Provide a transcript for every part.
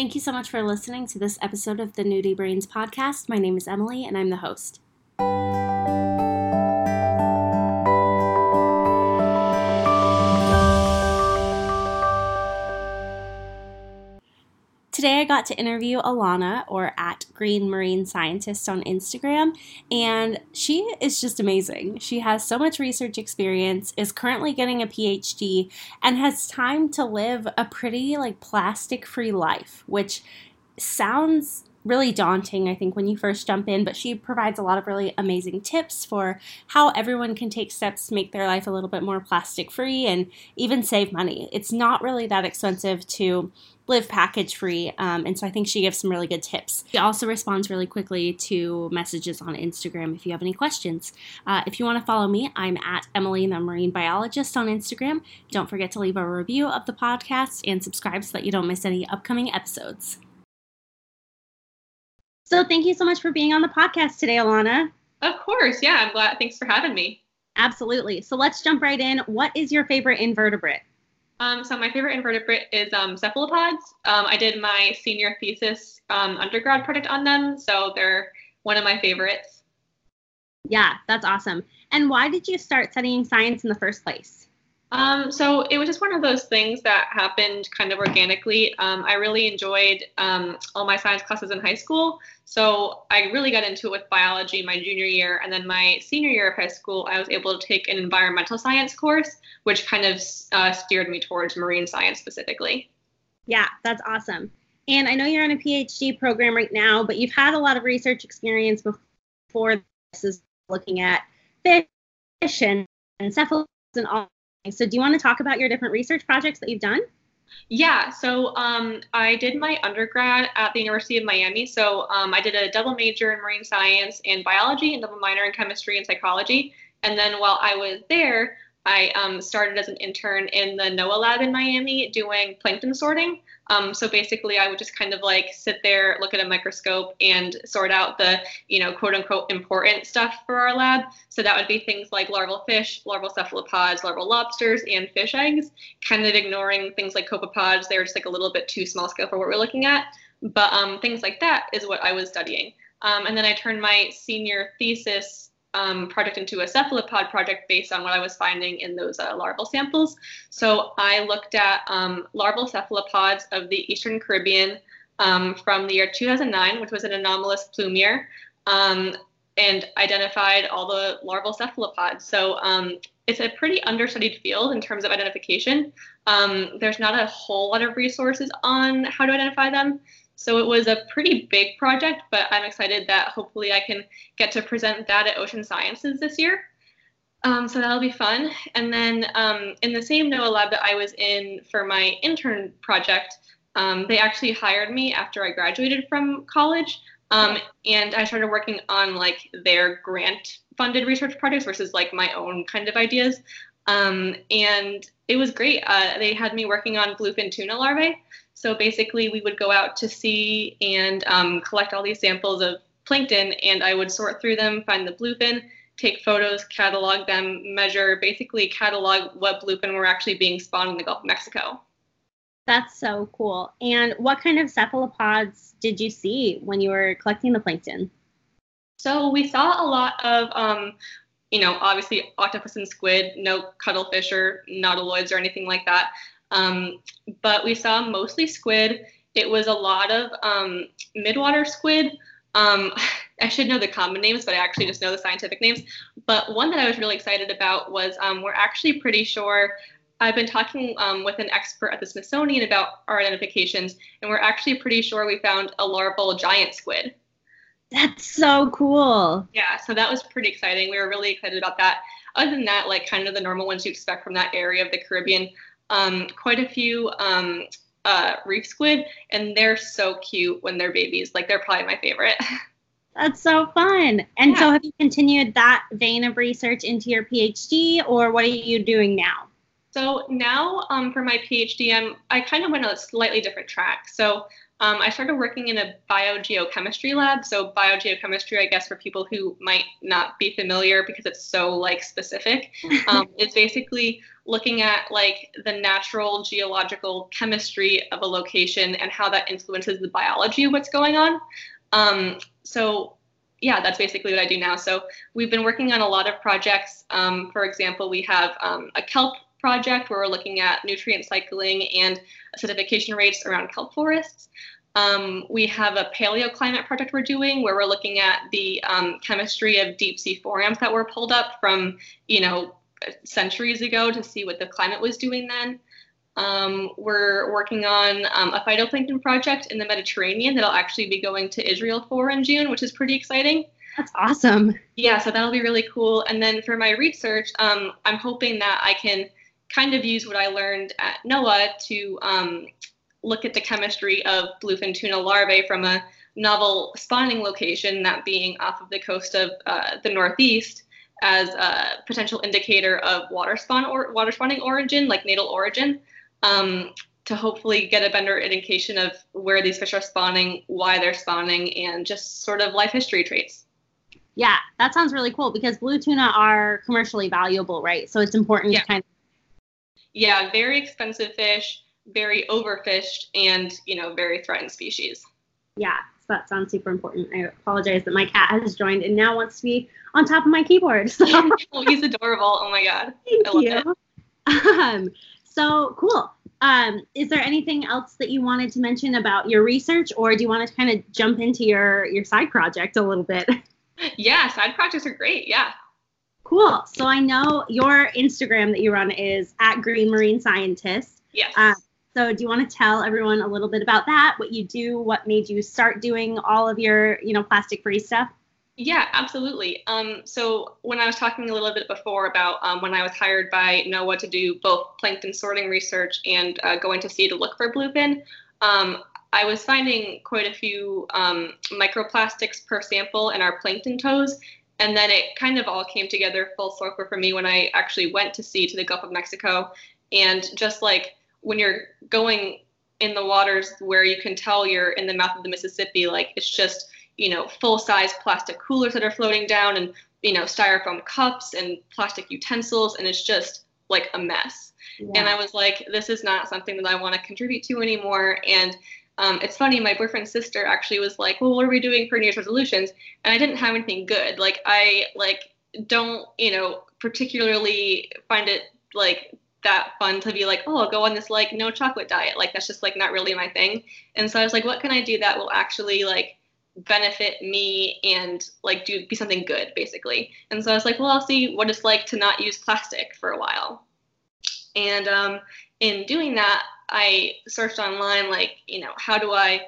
Thank you so much for listening to this episode of the Nudie Brains podcast. My name is Emily, and I'm the host. Today I got to interview Alana, or at Green Marine Scientist on Instagram, and she is just amazing. She has so much research experience, is currently getting a PhD, and has time to live a pretty like plastic-free life, which sounds really daunting, I think, when you first jump in, but she provides a lot of really amazing tips for how everyone can take steps to make their life a little bit more plastic free and even save money. It's not really that expensive to live package free, um, and so I think she gives some really good tips. She also responds really quickly to messages on Instagram if you have any questions. Uh, if you want to follow me, I'm at Emily the Marine Biologist on Instagram. Don't forget to leave a review of the podcast and subscribe so that you don't miss any upcoming episodes. So thank you so much for being on the podcast today, Alana. Of course. Yeah, I'm glad. Thanks for having me. Absolutely. So let's jump right in. What is your favorite invertebrate? Um, so my favorite invertebrate is um, cephalopods. Um, I did my senior thesis um, undergrad project on them, so they're one of my favorites. Yeah, that's awesome. And why did you start studying science in the first place? Um, so it was just one of those things that happened kind of organically. Um, I really enjoyed um, all my science classes in high school. So I really got into it with biology my junior year. And then my senior year of high school, I was able to take an environmental science course, which kind of uh, steered me towards marine science specifically. Yeah, that's awesome. And I know you're in a PhD program right now, but you've had a lot of research experience before this is looking at fish and cephalopods and all so, do you want to talk about your different research projects that you've done? Yeah, so um, I did my undergrad at the University of Miami. So um, I did a double major in marine science and biology and double minor in chemistry and psychology. And then while I was there, I um, started as an intern in the NOAA lab in Miami doing plankton sorting. Um, so basically, I would just kind of like sit there, look at a microscope, and sort out the, you know, quote unquote important stuff for our lab. So that would be things like larval fish, larval cephalopods, larval lobsters, and fish eggs, kind of ignoring things like copepods. They were just like a little bit too small scale for what we're looking at. But um, things like that is what I was studying. Um, and then I turned my senior thesis um, project into a cephalopod project based on what I was finding in those uh, larval samples. So I looked at um, larval cephalopods of the Eastern Caribbean um, from the year 2009, which was an anomalous plume year, um, and identified all the larval cephalopods. So um, it's a pretty understudied field in terms of identification. Um, there's not a whole lot of resources on how to identify them. So it was a pretty big project, but I'm excited that hopefully I can get to present that at Ocean Sciences this year. Um, so that'll be fun. And then um, in the same NOAA lab that I was in for my intern project, um, they actually hired me after I graduated from college. Um, and I started working on like their grant funded research projects versus like my own kind of ideas. Um, and it was great. Uh, they had me working on bluefin tuna larvae. So basically, we would go out to sea and um, collect all these samples of plankton, and I would sort through them, find the bluefin, take photos, catalog them, measure, basically catalog what bluefin were actually being spawned in the Gulf of Mexico. That's so cool. And what kind of cephalopods did you see when you were collecting the plankton? So we saw a lot of, um, you know, obviously octopus and squid, no cuttlefish or nautiloids or anything like that. Um, but we saw mostly squid. It was a lot of um, midwater squid. Um, I should know the common names, but I actually just know the scientific names. But one that I was really excited about was um, we're actually pretty sure. I've been talking um, with an expert at the Smithsonian about our identifications, and we're actually pretty sure we found a larval giant squid. That's so cool. Yeah, so that was pretty exciting. We were really excited about that. Other than that, like kind of the normal ones you expect from that area of the Caribbean, um, quite a few um, uh, reef squid, and they're so cute when they're babies. Like they're probably my favorite. That's so fun. And yeah. so, have you continued that vein of research into your PhD, or what are you doing now? So now, um, for my PhD, I'm, I kind of went on a slightly different track. So Um, I started working in a biogeochemistry lab. So biogeochemistry, I guess, for people who might not be familiar because it's so like specific, um, it's basically looking at like the natural geological chemistry of a location and how that influences the biology of what's going on. Um, so yeah, that's basically what I do now. So we've been working on a lot of projects. Um, for example, we have um, a kelp project where we're looking at nutrient cycling and acidification rates around kelp forests. Um, we have a paleoclimate project we're doing where we're looking at the um, chemistry of deep sea forams that were pulled up from, you know, centuries ago to see what the climate was doing then. Um, we're working on um, a phytoplankton project in the Mediterranean that I'll actually be going to Israel for in June, which is pretty exciting. That's awesome. Yeah, so that'll be really cool. And then for my research, um, I'm hoping that I can kind of use what I learned at NOAA to um, look at the chemistry of bluefin tuna larvae from a novel spawning location, that being off of the coast of uh, the Northeast, as a potential indicator of water spawn or water spawning origin, like natal origin, um, to hopefully get a better indication of where these fish are spawning, why they're spawning, and just sort of life history traits. Yeah, that sounds really cool because blue tuna are commercially valuable, right? So it's important yeah. to kind of yeah, very expensive fish, very overfished, and you know, very threatened species. Yeah, so that sounds super important. I apologize that my cat has joined and now wants to be on top of my keyboard. So. oh, he's adorable. Oh my god. Thank you. Um, so cool. Um, is there anything else that you wanted to mention about your research, or do you want to kind of jump into your your side project a little bit? Yeah, side projects are great. Yeah. Cool. So I know your Instagram that you run is at Green Marine Scientist. Yes. Uh, so do you want to tell everyone a little bit about that? What you do? What made you start doing all of your, you know, plastic-free stuff? Yeah, absolutely. Um, so when I was talking a little bit before about um, when I was hired by NOAA to do both plankton sorting research and uh, going to sea to look for bluefin, um, I was finding quite a few um, microplastics per sample in our plankton tows, and then it kind of all came together full circle for me when I actually went to sea to the Gulf of Mexico. And just like when you're going in the waters where you can tell you're in the mouth of the Mississippi, like it's just, you know, full size plastic coolers that are floating down and, you know, styrofoam cups and plastic utensils. And it's just like a mess. Yeah. And I was like, this is not something that I want to contribute to anymore. And um, it's funny, my boyfriend's sister actually was like, "Well, what are we doing for New Year's resolutions?" And I didn't have anything good. Like I like don't you know particularly find it like that fun to be like, "Oh, I'll go on this like no chocolate diet." Like that's just like not really my thing. And so I was like, "What can I do that will actually like benefit me and like do be something good basically?" And so I was like, "Well, I'll see what it's like to not use plastic for a while." And um, in doing that, I searched online, like, you know, how do I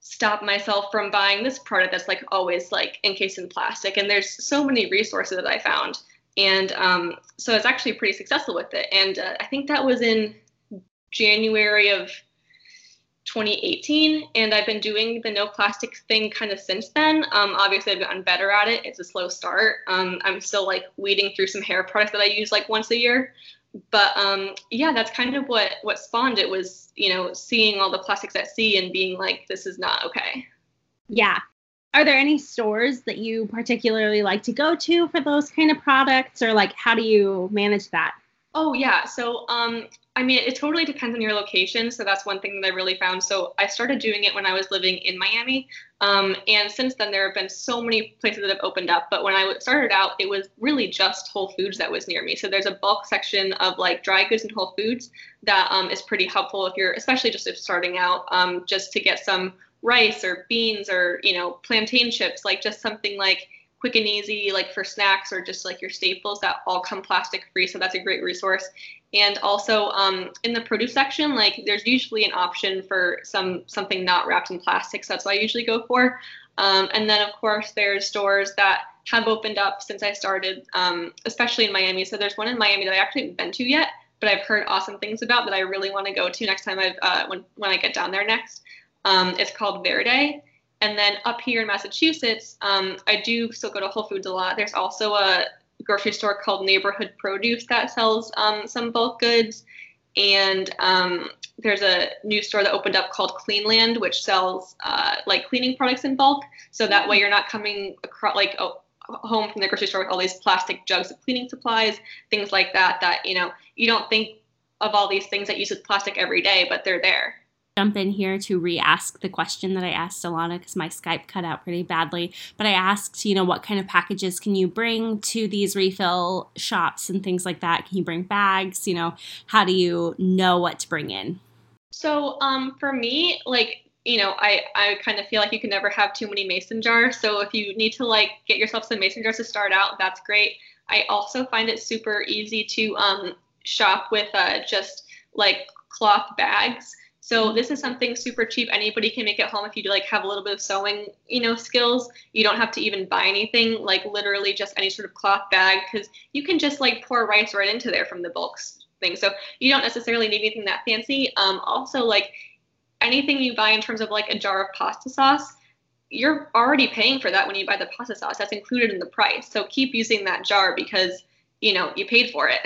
stop myself from buying this product that's like always like encased in plastic? And there's so many resources that I found. And um, so I was actually pretty successful with it. And uh, I think that was in January of 2018 and i've been doing the no plastic thing kind of since then um, obviously i've gotten better at it it's a slow start um, i'm still like weeding through some hair products that i use like once a year but um, yeah, that's kind of what what spawned it was you know seeing all the plastics at sea and being like, this is not okay. Yeah. Are there any stores that you particularly like to go to for those kind of products, or like how do you manage that? Oh yeah, so um, I mean, it totally depends on your location. So that's one thing that I really found. So I started doing it when I was living in Miami. Um, and since then, there have been so many places that have opened up. But when I started out, it was really just Whole Foods that was near me. So there's a bulk section of like dry goods and Whole Foods that um, is pretty helpful if you're, especially just if starting out, um, just to get some rice or beans or, you know, plantain chips, like just something like quick and easy like for snacks or just like your staples that all come plastic free so that's a great resource. And also um, in the produce section like there's usually an option for some something not wrapped in plastic so that's what i usually go for. Um, and then of course there's stores that have opened up since i started um, especially in miami. So there's one in miami that i actually haven't been to yet but i've heard awesome things about that i really want to go to next time i uh, when, when i get down there next. Um, it's called verde and then up here in Massachusetts, um, I do still go to Whole Foods a lot. There's also a grocery store called Neighborhood Produce that sells um, some bulk goods. And um, there's a new store that opened up called Cleanland, which sells uh, like cleaning products in bulk. So that way you're not coming across like oh, home from the grocery store with all these plastic jugs of cleaning supplies, things like that. That you know you don't think of all these things that use plastic every day, but they're there jump in here to re-ask the question that I asked Alana because my Skype cut out pretty badly. But I asked, you know, what kind of packages can you bring to these refill shops and things like that? Can you bring bags? You know, how do you know what to bring in? So, um, for me, like you know, I, I kind of feel like you can never have too many mason jars. So if you need to like get yourself some mason jars to start out, that's great. I also find it super easy to um, shop with uh, just like cloth bags. So this is something super cheap. Anybody can make at home if you do like have a little bit of sewing, you know, skills. You don't have to even buy anything, like literally just any sort of cloth bag, because you can just like pour rice right into there from the bulk thing. So you don't necessarily need anything that fancy. Um, also, like anything you buy in terms of like a jar of pasta sauce, you're already paying for that when you buy the pasta sauce. That's included in the price. So keep using that jar because you know you paid for it.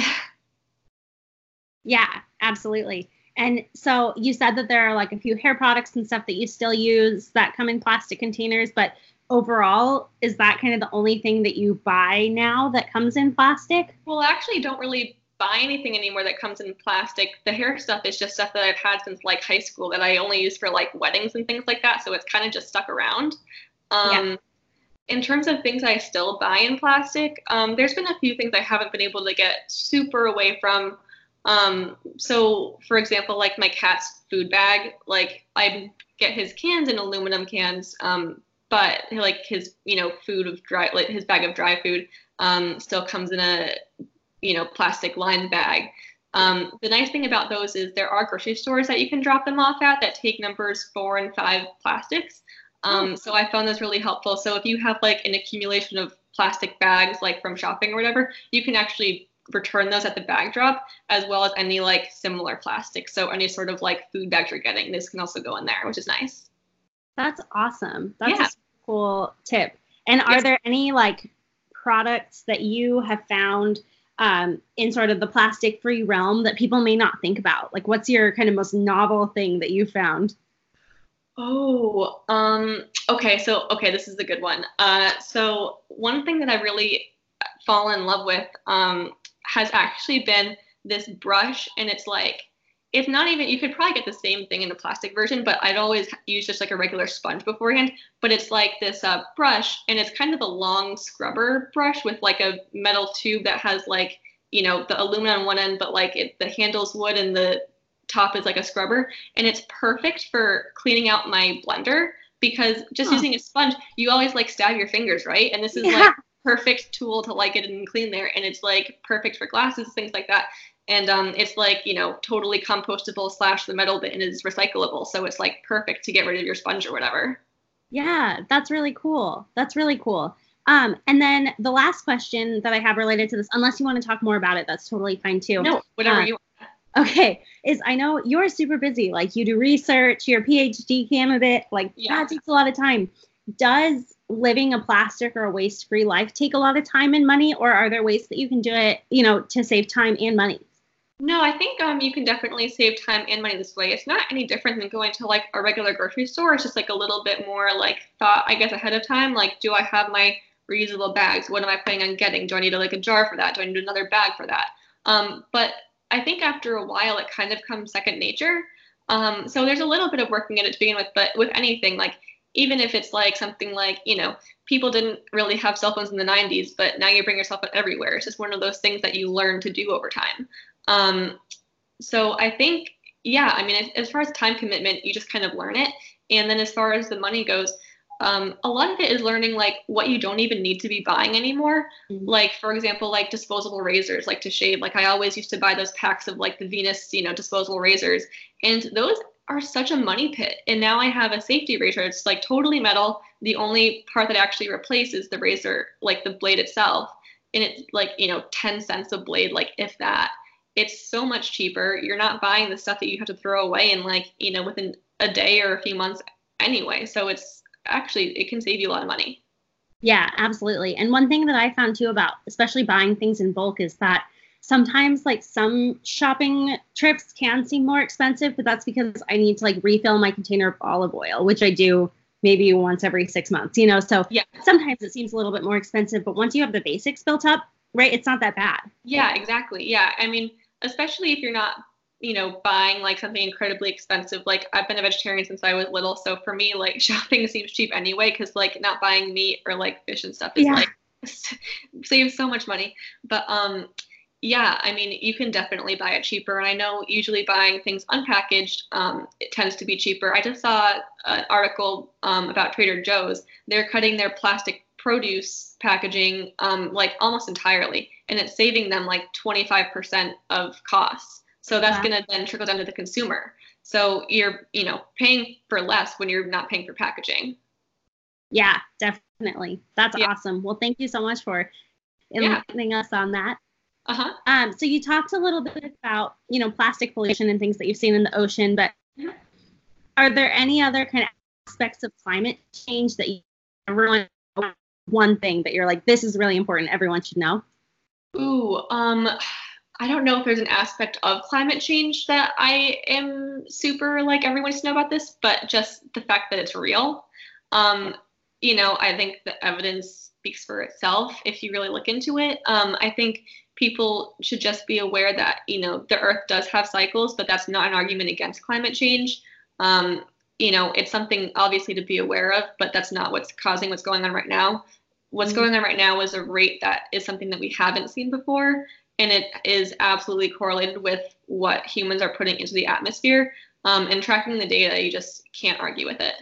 yeah, absolutely. And so you said that there are like a few hair products and stuff that you still use that come in plastic containers, but overall, is that kind of the only thing that you buy now that comes in plastic? Well, I actually don't really buy anything anymore that comes in plastic. The hair stuff is just stuff that I've had since like high school that I only use for like weddings and things like that. So it's kind of just stuck around. Um, yeah. In terms of things I still buy in plastic, um, there's been a few things I haven't been able to get super away from. Um, so for example, like my cat's food bag, like I get his cans in aluminum cans, um, but like his, you know, food of dry, like his bag of dry food, um, still comes in a, you know, plastic lined bag. Um, the nice thing about those is there are grocery stores that you can drop them off at that take numbers four and five plastics. Um, oh. So I found this really helpful. So if you have like an accumulation of plastic bags, like from shopping or whatever, you can actually return those at the bag drop as well as any like similar plastic. So any sort of like food bags you're getting, this can also go in there, which is nice. That's awesome. That's yeah. a cool tip. And are yes. there any like products that you have found um, in sort of the plastic free realm that people may not think about? Like what's your kind of most novel thing that you found? Oh, um, okay. So, okay, this is a good one. Uh, so one thing that I really fall in love with um, has actually been this brush and it's like it's not even you could probably get the same thing in a plastic version but i'd always use just like a regular sponge beforehand but it's like this uh, brush and it's kind of a long scrubber brush with like a metal tube that has like you know the aluminum on one end but like it, the handle's wood and the top is like a scrubber and it's perfect for cleaning out my blender because just huh. using a sponge you always like stab your fingers right and this is yeah. like perfect tool to like it and clean there and it's like perfect for glasses things like that. And um, it's like you know totally compostable slash the metal bin is recyclable so it's like perfect to get rid of your sponge or whatever. Yeah that's really cool. That's really cool. Um, and then the last question that i have related to this unless you want to talk more about it that's totally fine too. No whatever uh, you want. okay is i know you're super busy like you do research you're a phd candidate like yeah. that takes a lot of time does living a plastic or a waste free life take a lot of time and money or are there ways that you can do it you know to save time and money? No i think um, you can definitely save time and money this way. It's not any different than going to like a regular grocery store. It's just like a little bit more like thought i guess ahead of time. Like do i have my reusable bags? What am i planning on getting? Do i need like a jar for that? Do i need another bag for that? Um, but i think after a while it kind of comes second nature. Um, so there's a little bit of working at it to begin with but with anything like even if it's like something like, you know, people didn't really have cell phones in the 90s, but now you bring your cell phone everywhere. It's just one of those things that you learn to do over time. Um, so I think, yeah, I mean, as, far as time commitment, you just kind of learn it. And then as far as the money goes, um, a lot of it is learning like what you don't even need to be buying anymore. Mm-hmm. Like for example, like disposable razors, like to shave. Like I always used to buy those packs of like the Venus, you know, disposable razors, and those are such a money pit. And now I have a safety razor. It's like totally metal. The only part that actually replaces the razor, like the blade itself. And it's like, you know, 10 cents a blade, like if that. It's so much cheaper. You're not buying the stuff that you have to throw away in like, you know, within a day or a few months anyway. So it's actually, it can save you a lot of money. Yeah, absolutely. And one thing that I found too about especially buying things in bulk is that sometimes like some shopping trips can seem more expensive, but that's because I need to like refill my container of olive oil, which I do maybe once every six months, you know? So Yeah. sometimes it seems a little bit more expensive, but once you have the basics built up, right, it's not that bad. Yeah, exactly. Yeah. I mean, especially if you're not, you know, buying like something incredibly expensive. Like I've been a vegetarian since I was little, so for me, like shopping seems cheap anyway because like not buying meat or like fish and stuff is Yeah. like saves so much money. But um yeah, I mean, you can definitely buy it cheaper. And I know usually buying things unpackaged, um, it tends to be cheaper. I just saw an article um, about Trader Joe's. They're cutting their plastic produce packaging um, like almost entirely, and it's saving them like 25% of costs. So that's Wow. going to then trickle down to the consumer. So you're, you know, paying for less when you're not paying for packaging. Yeah, definitely. That's Yeah. awesome. Well, thank you so much for Yeah. enlightening us on that. Uh huh. Um, so you talked a little bit about, you know, plastic pollution and things that you've seen in the ocean, but are there any other kind of aspects of climate change that you everyone one thing that you're like, this is really important, everyone should know? Ooh, um, I don't know if there's an aspect of climate change that I am super like everyone should know about this, but just the fact that it's real. Um, you know, I think the evidence speaks for itself if you really look into it. Um, I think people should just be aware that, you know, the earth does have cycles, but that's not an argument against climate change. Um, you know, it's something obviously to be aware of, but that's not what's causing what's going on right now. What's Mhm. going on right now is a rate that is something that we haven't seen before, and it is absolutely correlated with what humans are putting into the atmosphere. Um, and tracking the data, you just can't argue with it.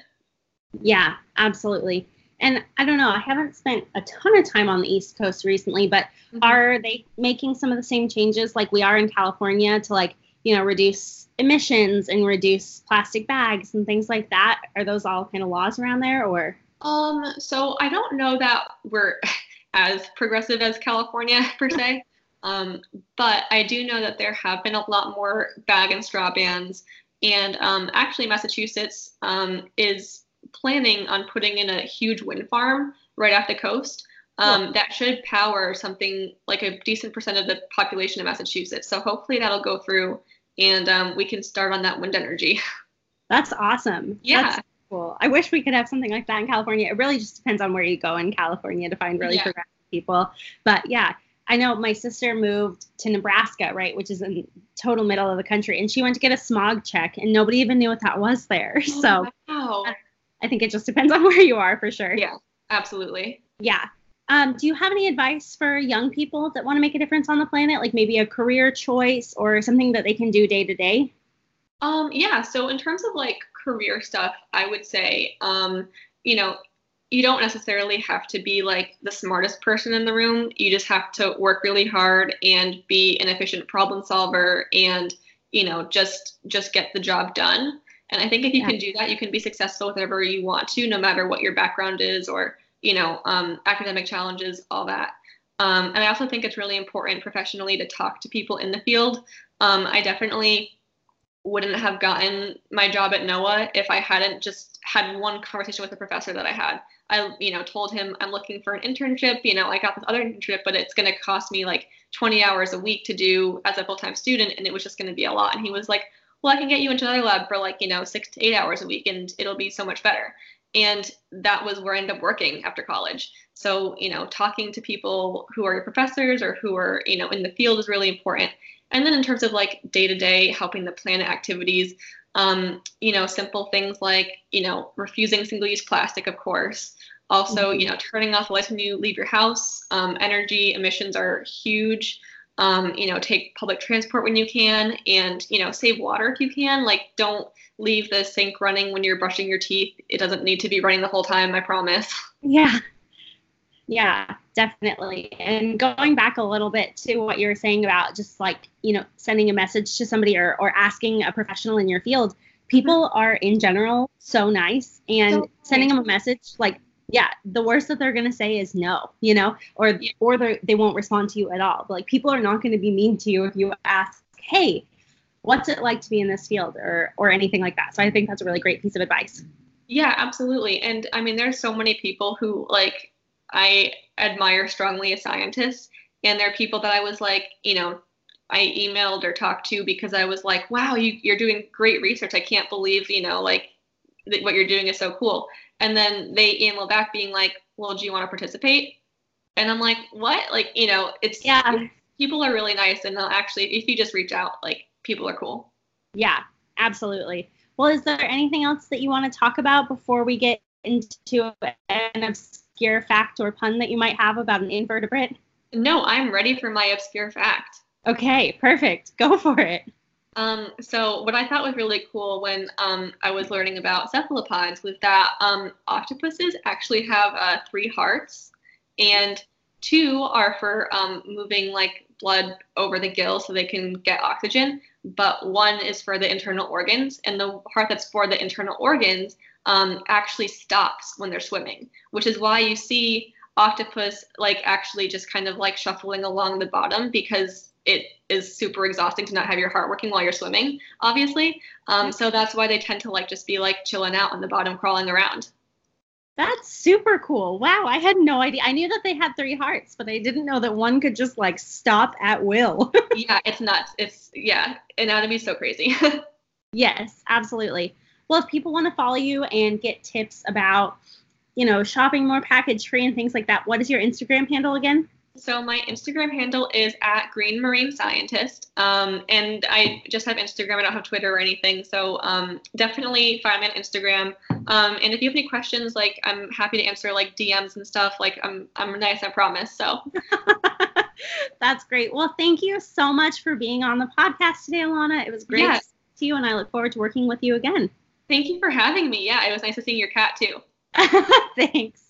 Yeah, absolutely. And I don't know, I haven't spent a ton of time on the East Coast recently, but are they making some of the same changes like we are in California to like, you know, reduce emissions and reduce plastic bags and things like that? Are those all kind of laws around there or? Um, so I don't know that we're as progressive as California per se. Um, but I do know that there have been a lot more bag and straw bans. And um, actually, Massachusetts um, is planning on putting in a huge wind farm right off the coast. Um, that should power something like a decent percent of the population of Massachusetts. So hopefully that'll go through and um, we can start on that wind energy. That's awesome. Yeah. That's cool. I wish we could have something like that in California. It really just depends on where you go in California to find really Yeah. progressive people. But yeah, I know my sister moved to Nebraska, right, which is in total middle of the country, and she went to get a smog check, and nobody even knew what that was there. So wow. I think it just depends on where you are for sure. Yeah, absolutely. Yeah. Um, do you have any advice for young people that want to make a difference on the planet, like maybe a career choice or something that they can do day to day? Um, yeah, so in terms of like career stuff, I would say, um, you know, you don't necessarily have to be like the smartest person in the room. You just have to work really hard and be an efficient problem solver and, you know, just just get the job done. And I think if you Yeah. can do that, you can be successful with whatever you want to, no matter what your background is or, you know, um, academic challenges, all that. Um, and I also think it's really important professionally to talk to people in the field. Um, I definitely wouldn't have gotten my job at NOAA if I hadn't just had one conversation with the professor that I had. I, you know, told him I'm looking for an internship. You know, I got this other internship, but it's going to cost me like 20 hours a week to do as a full-time student, and it was just going to be a lot. And he was like, "Well, I can get you into another lab for like you know six to eight hours a week, and it'll be so much better." And that was where I ended up working after college. So, you know, talking to people who are your professors or who are, you know, in the field is really important. And then in terms of like day to day helping the planet activities, um, you know, simple things like, you know, refusing single use plastic, of course. Also, you know, turning off the lights when you leave your house. Um, energy emissions are huge. Um, you know, take public transport when you can and, you know, save water if you can. Like, don't leave the sink running when you're brushing your teeth. It doesn't need to be running the whole time, I promise. Yeah. Yeah, definitely. And going back a little bit to what you were saying about just like, you know, sending a message to somebody or, or asking a professional in your field, people are in general so nice and So sending them a message like, yeah, the worst that they're gonna say is no, you know, or Yeah. or they they won't respond to you at all. But like people are not gonna be mean to you if you ask, hey, what's it like to be in this field or or anything like that. So I think that's a really great piece of advice. Yeah, absolutely. And I mean, there's so many people who like I admire strongly as scientists, and there are people that I was like, you know, I emailed or talked to because I was like, wow, you, you're doing great research. I can't believe, you know, like that what you're doing is so cool. And then they email back being like, well, do you want to participate? And I'm like, what? Like, you know, it's Yeah. people are really nice and they'll actually, if you just reach out, like people are cool. Yeah, absolutely. Well, is there anything else that you want to talk about before we get into an obscure fact or pun that you might have about an invertebrate? No, I'm ready for my obscure fact. Okay, perfect. Go for it. Um, so what I thought was really cool when um, I was learning about cephalopods was that um, octopuses actually have uh, three hearts, and two are for um, moving like blood over the gills so they can get oxygen, but one is for the internal organs, and the heart that's for the internal organs um, actually stops when they're swimming, which is why you see octopus like actually just kind of like shuffling along the bottom because it is super exhausting to not have your heart working while you're swimming, obviously. Um, so that's why they tend to like just be like chilling out on the bottom, crawling around. That's super cool. Wow, I had no idea. I knew that they had three hearts, but I didn't know that one could just like stop at will. yeah, it's nuts. It's yeah, anatomy's so crazy. yes, absolutely. Well, if people want to follow you and get tips about, you know, shopping more package free and things like that, what is your Instagram handle again? So my Instagram handle is at Green Marine Scientist, um, and I just have Instagram. I don't have Twitter or anything. So um, definitely find me on Instagram. Um, and if you have any questions, like I'm happy to answer like DMs and stuff. Like I'm I'm nice, I promise. So that's great. Well, thank you so much for being on the podcast today, Alana. It was great yes. to see you, and I look forward to working with you again. Thank you for having me. Yeah, it was nice to see your cat too. Thanks.